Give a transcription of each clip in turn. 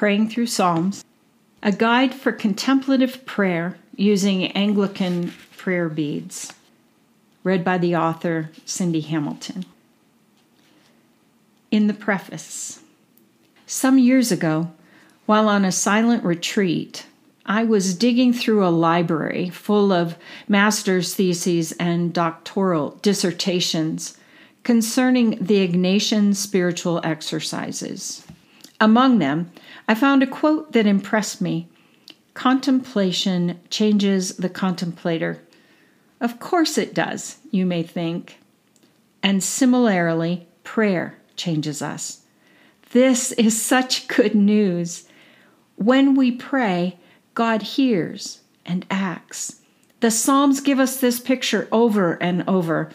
Praying Through Psalms, a guide for contemplative prayer using Anglican prayer beads, read by the author Cindy Hamilton. In the preface, some years ago, while on a silent retreat, I was digging through a library full of master's theses and doctoral dissertations concerning the Ignatian spiritual exercises. Among them, I found a quote that impressed me Contemplation changes the contemplator. Of course it does, you may think. And similarly, prayer changes us. This is such good news. When we pray, God hears and acts. The Psalms give us this picture over and over.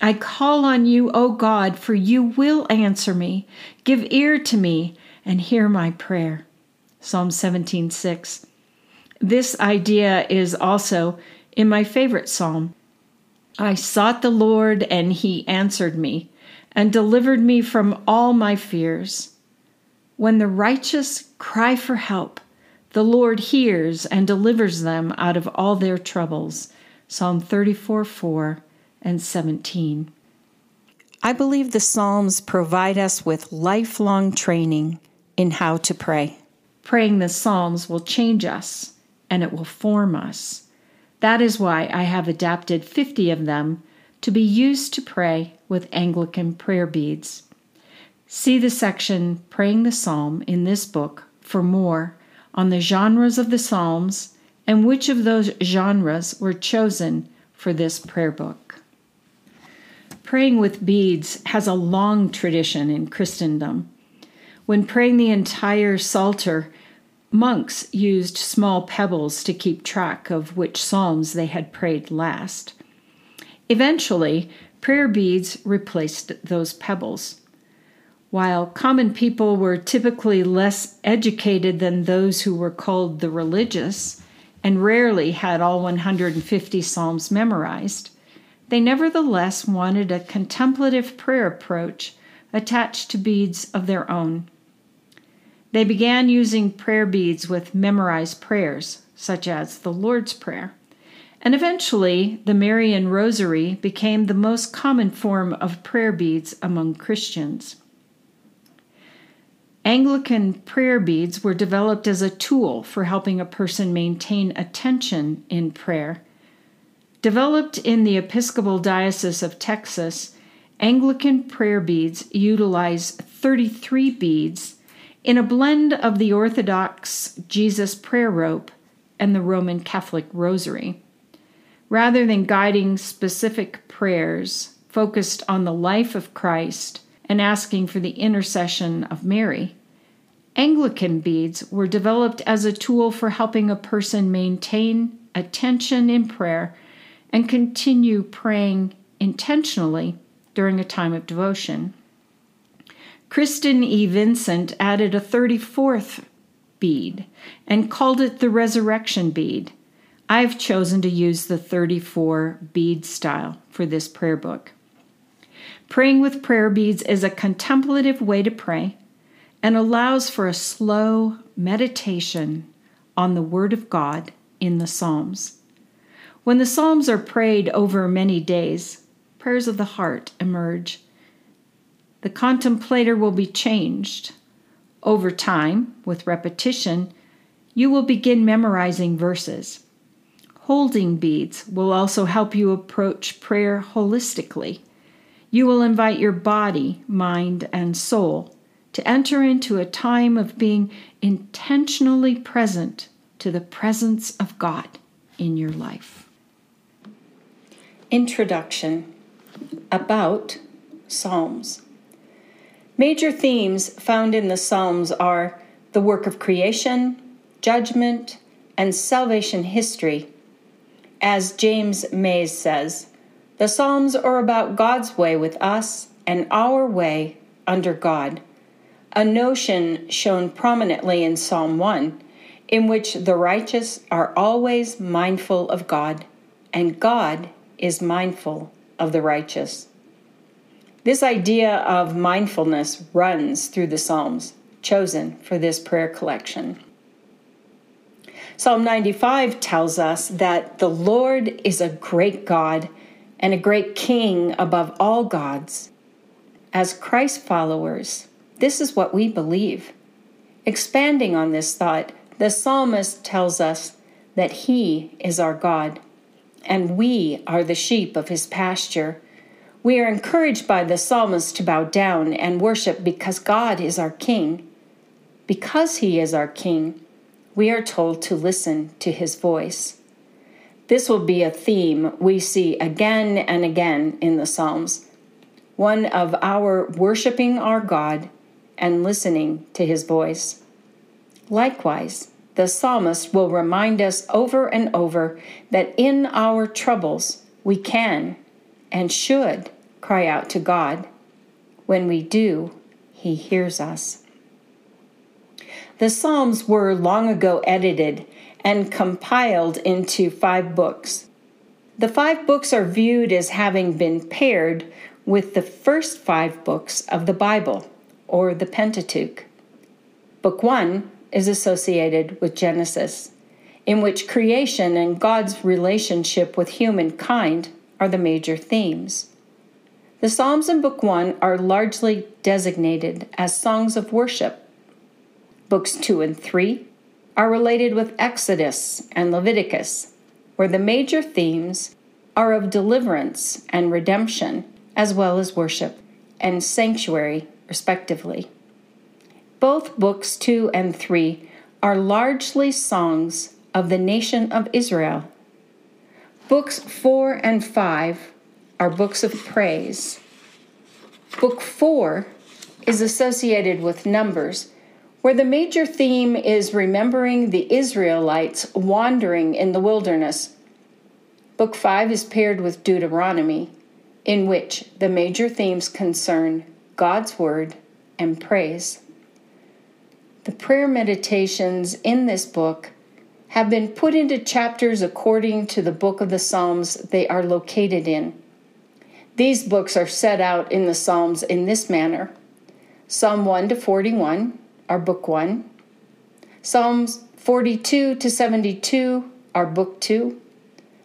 I call on you, O God, for you will answer me. Give ear to me and hear my prayer. Psalm 17:6. This idea is also in my favorite psalm. I sought the Lord and he answered me and delivered me from all my fears. When the righteous cry for help, the Lord hears and delivers them out of all their troubles. Psalm 34 4 and 17. I believe the Psalms provide us with lifelong training in how to pray. Praying the Psalms will change us and it will form us. That is why I have adapted 50 of them to be used to pray with Anglican prayer beads. See the section Praying the Psalm in this book for more on the genres of the Psalms and which of those genres were chosen for this prayer book. Praying with beads has a long tradition in Christendom. When praying the entire Psalter, monks used small pebbles to keep track of which psalms they had prayed last. Eventually, prayer beads replaced those pebbles. While common people were typically less educated than those who were called the religious and rarely had all 150 Psalms memorized, they nevertheless wanted a contemplative prayer approach attached to beads of their own. They began using prayer beads with memorized prayers, such as the Lord's Prayer. And eventually, the Marian Rosary became the most common form of prayer beads among Christians. Anglican prayer beads were developed as a tool for helping a person maintain attention in prayer. Developed in the Episcopal Diocese of Texas, Anglican prayer beads utilize 33 beads in a blend of the Orthodox Jesus prayer rope and the Roman Catholic rosary. Rather than guiding specific prayers focused on the life of Christ and asking for the intercession of Mary, Anglican beads were developed as a tool for helping a person maintain attention in prayer and continue praying intentionally during a time of devotion. Kristen E. Vincent added a 34th bead and called it the resurrection bead. I've chosen to use the 34 bead style for this prayer book. Praying with prayer beads is a contemplative way to pray and allows for a slow meditation on the Word of God in the Psalms. When the Psalms are prayed over many days, prayers of the heart emerge. The contemplator will be changed. Over time, with repetition, you will begin memorizing verses. Holding beads will also help you approach prayer holistically. You will invite your body, mind, and soul to enter into a time of being intentionally present to the presence of God in your life. Introduction About Psalms. Major themes found in the Psalms are the work of creation, judgment, and salvation history. As James Mays says, the Psalms are about God's way with us and our way under God a notion shown prominently in Psalm 1, in which the righteous are always mindful of God, and God is mindful of the righteous. This idea of mindfulness runs through the Psalms. chosen for this prayer collection. Psalm 95 tells us that the Lord is a great God and a great King above all gods. As Christ followers, this is what we believe. Expanding on this thought, the psalmist tells us that He is our God, and we are the sheep of His pasture. We are encouraged by the psalmist to bow down and worship because God is our King. Because He is our King, we are told to listen to His voice. This will be a theme we see again and again in the Psalms one of our worshiping our God and listening to His voice. Likewise, the psalmist will remind us over and over that in our troubles we can and should cry out to God. When we do, He hears us. The Psalms were long ago edited and compiled into five books. The five books are viewed as having been paired with the first five books of the Bible, or the Pentateuch. Book one is associated with Genesis, in which creation and God's relationship with humankind are the major themes. The Psalms in Book 1 are largely designated as songs of worship. Books 2 and 3 are related with Exodus and Leviticus, where the major themes are of deliverance and redemption, as well as worship and sanctuary, respectively. Both books 2 and 3 are largely songs of the nation of Israel. Books 4 and 5 are books of praise. Book 4 is associated with Numbers, where the major theme is remembering the Israelites wandering in the wilderness. Book 5 is paired with Deuteronomy, in which the major themes concern God's Word and praise. The prayer meditations in this book have been put into chapters according to the book of the Psalms they are located in. These books are set out in the Psalms in this manner. Psalm 1 to 41 are Book 1, Psalms 42 to 72 are Book 2,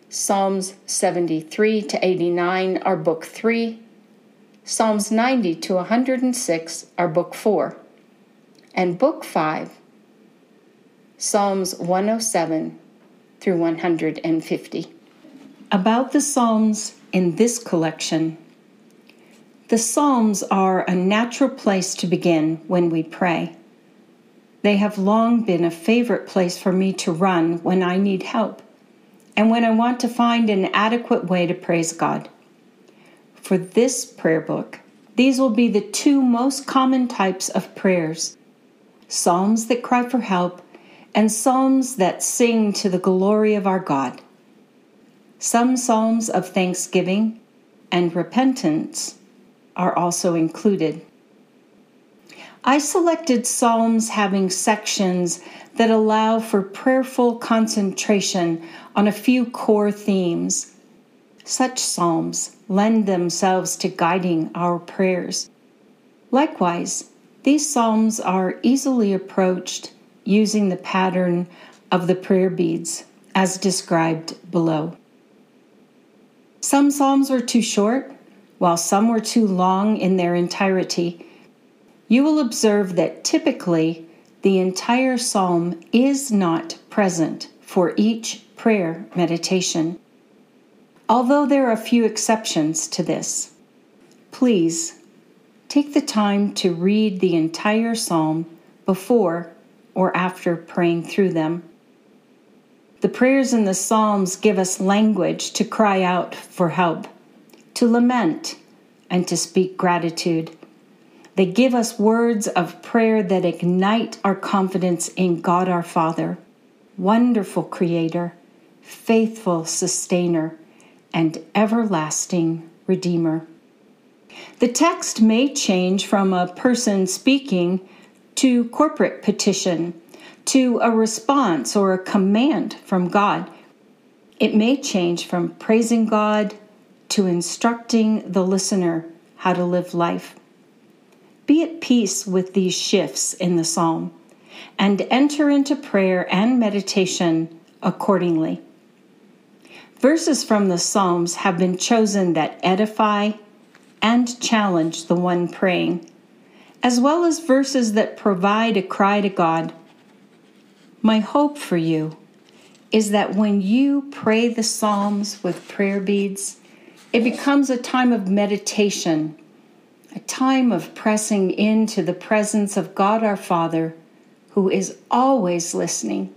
Psalms 73 to 89 are Book 3, Psalms 90 to 106 are Book 4, and Book 5, Psalms 107 through 150. About the Psalms in this collection. The Psalms are a natural place to begin when we pray. They have long been a favorite place for me to run when I need help and when I want to find an adequate way to praise God. For this prayer book, these will be the two most common types of prayers psalms that cry for help and psalms that sing to the glory of our God some psalms of thanksgiving and repentance are also included. I selected psalms having sections that allow for prayerful concentration on a few core themes. Such psalms lend themselves to guiding our prayers. Likewise, these psalms are easily approached using the pattern of the prayer beads as described below. Some Psalms were too short, while some were too long in their entirety. You will observe that typically the entire Psalm is not present for each prayer meditation. Although there are a few exceptions to this, please take the time to read the entire Psalm before or after praying through them. The prayers in the Psalms give us language to cry out for help, to lament, and to speak gratitude. They give us words of prayer that ignite our confidence in God our Father, wonderful Creator, faithful Sustainer, and everlasting Redeemer. The text may change from a person speaking to corporate petition to a response or a command from God. It may change from praising God to instructing the listener how to live life. Be at peace with these shifts in the psalm and enter into prayer and meditation accordingly. Verses from the Psalms have been chosen that edify and challenge the one praying, as well as verses that provide a cry to God. My hope for you is that when you pray the Psalms with prayer beads, it becomes a time of meditation, a time of pressing into the presence of God our Father, who is always listening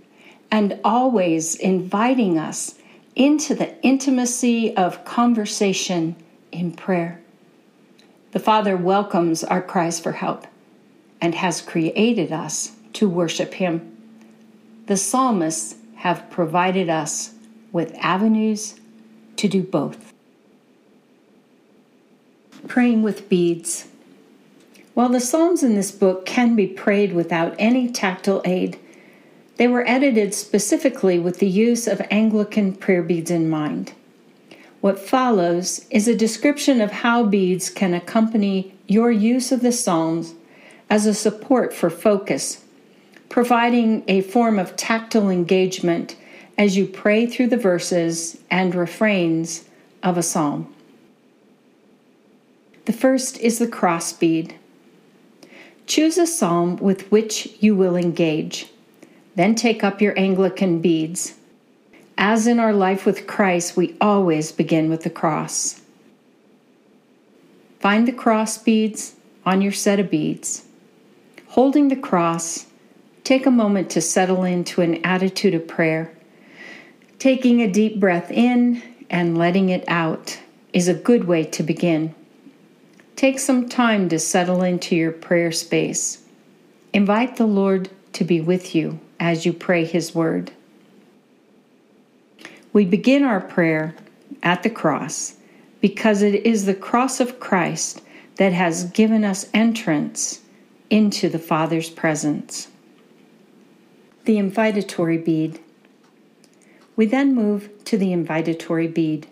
and always inviting us into the intimacy of conversation in prayer. The Father welcomes our cries for help and has created us to worship Him. The psalmists have provided us with avenues to do both. Praying with beads. While the Psalms in this book can be prayed without any tactile aid, they were edited specifically with the use of Anglican prayer beads in mind. What follows is a description of how beads can accompany your use of the Psalms as a support for focus providing a form of tactile engagement as you pray through the verses and refrains of a psalm. The first is the cross bead. Choose a psalm with which you will engage. Then take up your Anglican beads. As in our life with Christ, we always begin with the cross. Find the cross beads on your set of beads. Holding the cross, Take a moment to settle into an attitude of prayer. Taking a deep breath in and letting it out is a good way to begin. Take some time to settle into your prayer space. Invite the Lord to be with you as you pray His Word. We begin our prayer at the cross because it is the cross of Christ that has given us entrance into the Father's presence the invitatory bead. We then move to the invitatory bead.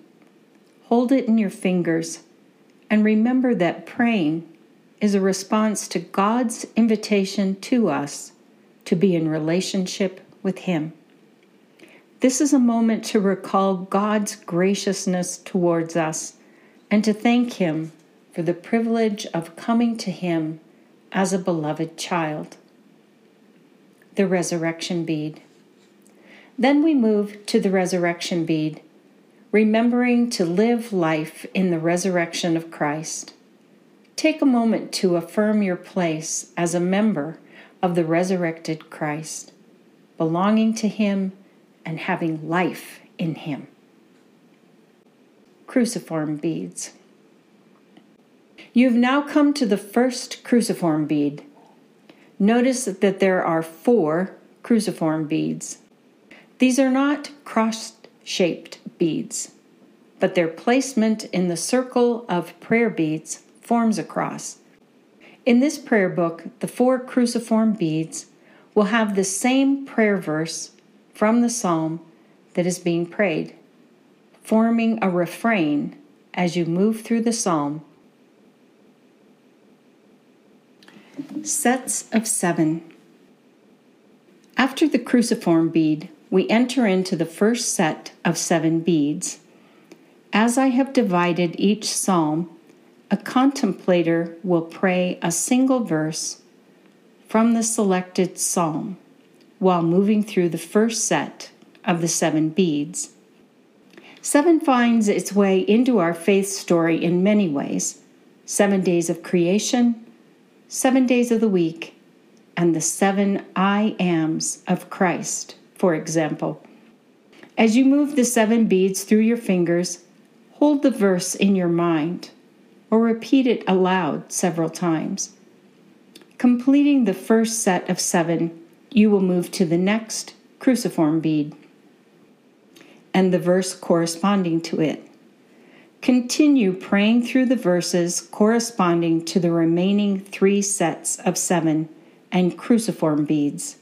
Hold it in your fingers and remember that praying is a response to God's invitation to us to be in relationship with Him. This is a moment to recall God's graciousness towards us and to thank Him for the privilege of coming to Him as a beloved child the resurrection bead. Then we move to the resurrection bead, remembering to live life in the resurrection of Christ. Take a moment to affirm your place as a member of the resurrected Christ, belonging to Him and having life in Him. Cruciform beads. You've now come to the first cruciform bead Notice that there are four cruciform beads. These are not cross shaped beads, but their placement in the circle of prayer beads forms a cross. In this prayer book, the four cruciform beads will have the same prayer verse from the psalm that is being prayed, forming a refrain as you move through the psalm Sets of seven. After the cruciform bead, we enter into the first set of seven beads. As I have divided each psalm, a contemplator will pray a single verse from the selected psalm while moving through the first set of the seven beads. Seven finds its way into our faith story in many ways seven days of creation, seven days of the week, and the seven I ams of Christ, for example. As you move the seven beads through your fingers, hold the verse in your mind or repeat it aloud several times. Completing the first set of seven, you will move to the next cruciform bead and the verse corresponding to it. Continue praying through the verses corresponding to the remaining three sets of seven and cruciform beads.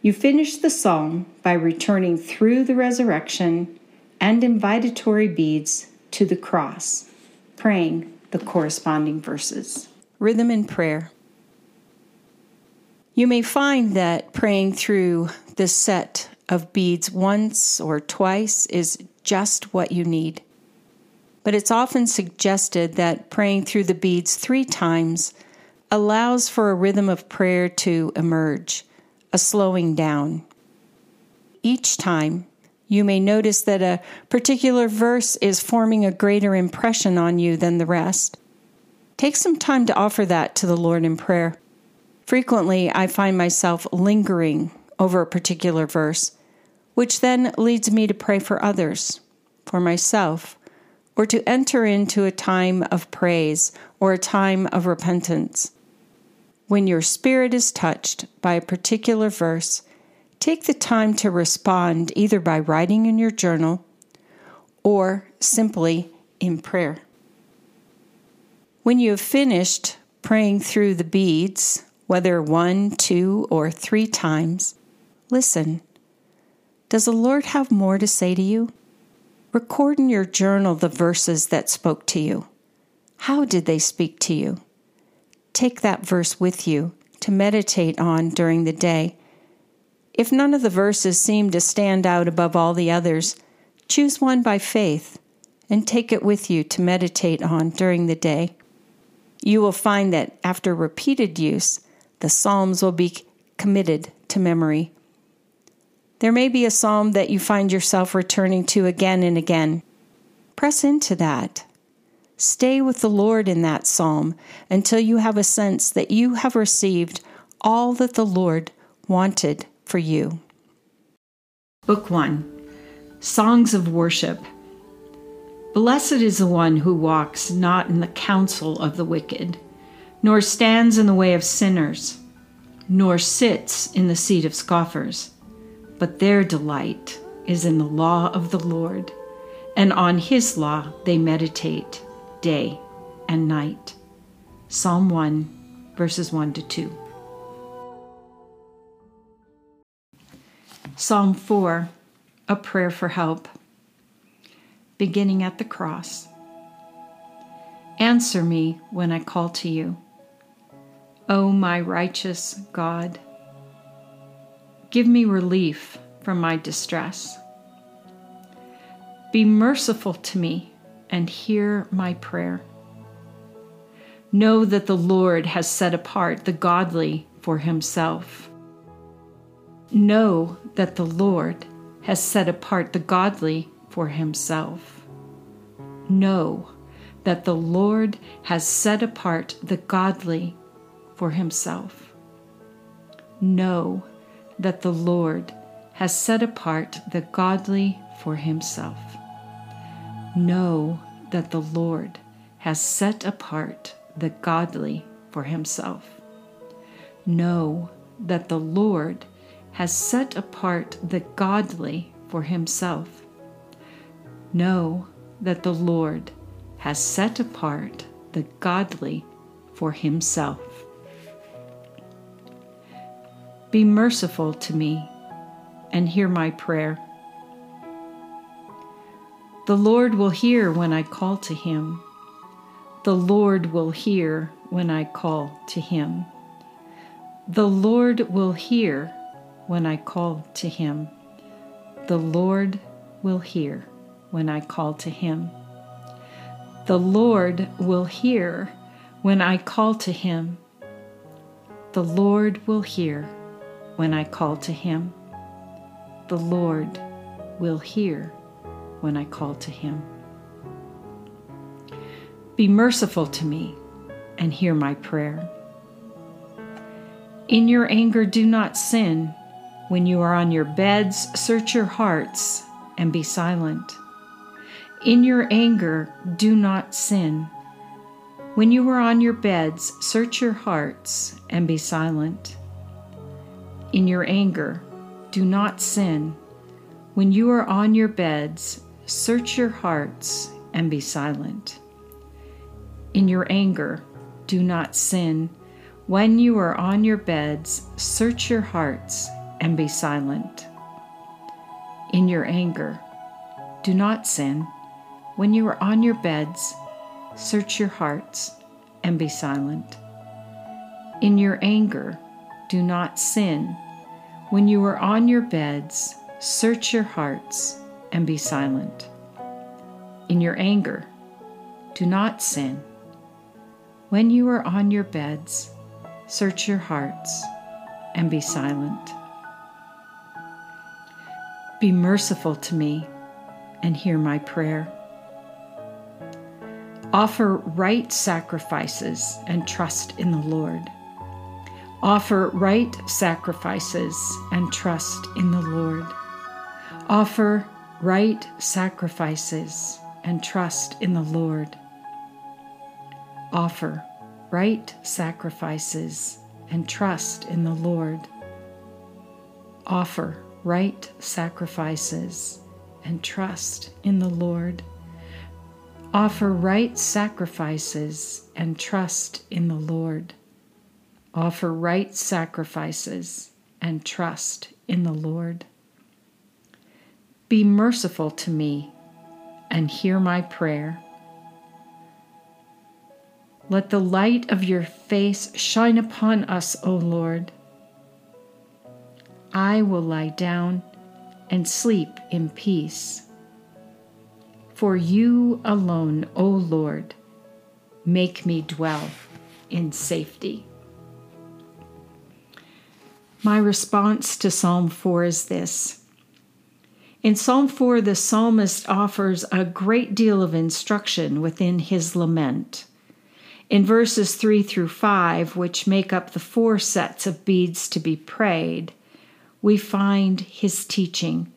You finish the psalm by returning through the resurrection and invitatory beads to the cross, praying the corresponding verses. Rhythm in Prayer. You may find that praying through this set of beads once or twice is just what you need. But it's often suggested that praying through the beads three times allows for a rhythm of prayer to emerge, a slowing down. Each time, you may notice that a particular verse is forming a greater impression on you than the rest. Take some time to offer that to the Lord in prayer. Frequently, I find myself lingering over a particular verse, which then leads me to pray for others, for myself, or to enter into a time of praise or a time of repentance. When your spirit is touched by a particular verse, take the time to respond either by writing in your journal or simply in prayer. When you have finished praying through the beads, whether one, two, or three times, listen. Does the Lord have more to say to you? Record in your journal the verses that spoke to you. How did they speak to you? Take that verse with you to meditate on during the day. If none of the verses seem to stand out above all the others, choose one by faith and take it with you to meditate on during the day. You will find that after repeated use, the Psalms will be committed to memory. There may be a psalm that you find yourself returning to again and again. Press into that. Stay with the Lord in that psalm until you have a sense that you have received all that the Lord wanted for you. Book 1 Songs of Worship. Blessed is the one who walks not in the counsel of the wicked, nor stands in the way of sinners, nor sits in the seat of scoffers but their delight is in the law of the Lord, and on his law they meditate day and night. Psalm 1, verses 1 to 2. Psalm 4, a prayer for help. Beginning at the cross. Answer me when I call to you. O my righteous God. Give me relief from my distress. Be merciful to me and hear my prayer. Know that the Lord has set apart the godly for himself. Know that the Lord has set apart the godly for himself. Know that the Lord has set apart the godly for himself. Know that the Lord has set apart the godly for himself. Know that the Lord has set apart the godly for himself. Know that the Lord has set apart the godly for himself. Know that the Lord has set apart the godly for himself. Be merciful to me and hear my prayer. The Lord will hear when I call to him. The Lord will hear when I call to him. The Lord will hear when I call to him. The Lord will hear when I call to him. The Lord will hear when I call to him. The Lord will hear when I call to him. The Lord will hear when I call to him. Be merciful to me and hear my prayer. In your anger, do not sin. When you are on your beds, search your hearts and be silent. In your anger, do not sin. When you are on your beds, search your hearts and be silent. In your anger, do not sin. When you are on your beds, search your hearts and be silent. In your anger, do not sin. When you are on your beds, search your hearts and be silent. In your anger, do not sin. When you are on your beds, search your hearts and be silent. In your anger, do not sin. When you are on your beds, search your hearts and be silent. In your anger, do not sin. When you are on your beds, search your hearts and be silent. Be merciful to me and hear my prayer. Offer right sacrifices and trust in the Lord. Offer right sacrifices and trust in the Lord. Offer right sacrifices and trust in the Lord. Offer right sacrifices and trust in the Lord. Offer right sacrifices and trust in the Lord. Offer right sacrifices and trust in the Lord. Offer right sacrifices and trust in the Lord. Be merciful to me and hear my prayer. Let the light of your face shine upon us, O Lord. I will lie down and sleep in peace. For you alone, O Lord, make me dwell in safety. My response to Psalm 4 is this. In Psalm 4, the psalmist offers a great deal of instruction within his lament. In verses 3 through 5, which make up the four sets of beads to be prayed, we find his teaching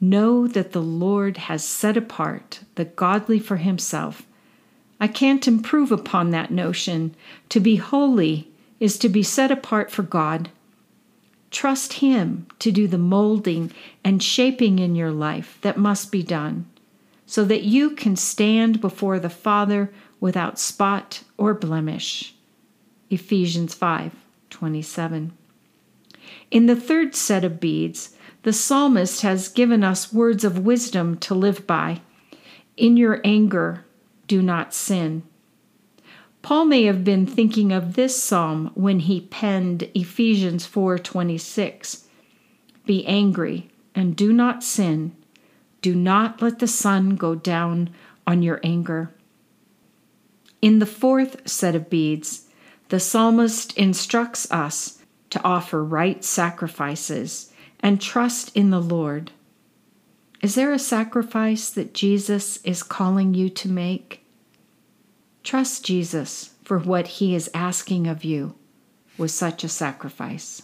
Know that the Lord has set apart the godly for himself. I can't improve upon that notion. To be holy is to be set apart for God. Trust Him to do the molding and shaping in your life that must be done, so that you can stand before the Father without spot or blemish. Ephesians 5 27. In the third set of beads, the psalmist has given us words of wisdom to live by. In your anger, do not sin. Paul may have been thinking of this psalm when he penned Ephesians 4:26. Be angry and do not sin. Do not let the sun go down on your anger. In the fourth set of beads, the psalmist instructs us to offer right sacrifices and trust in the Lord. Is there a sacrifice that Jesus is calling you to make? Trust Jesus for what he is asking of you with such a sacrifice.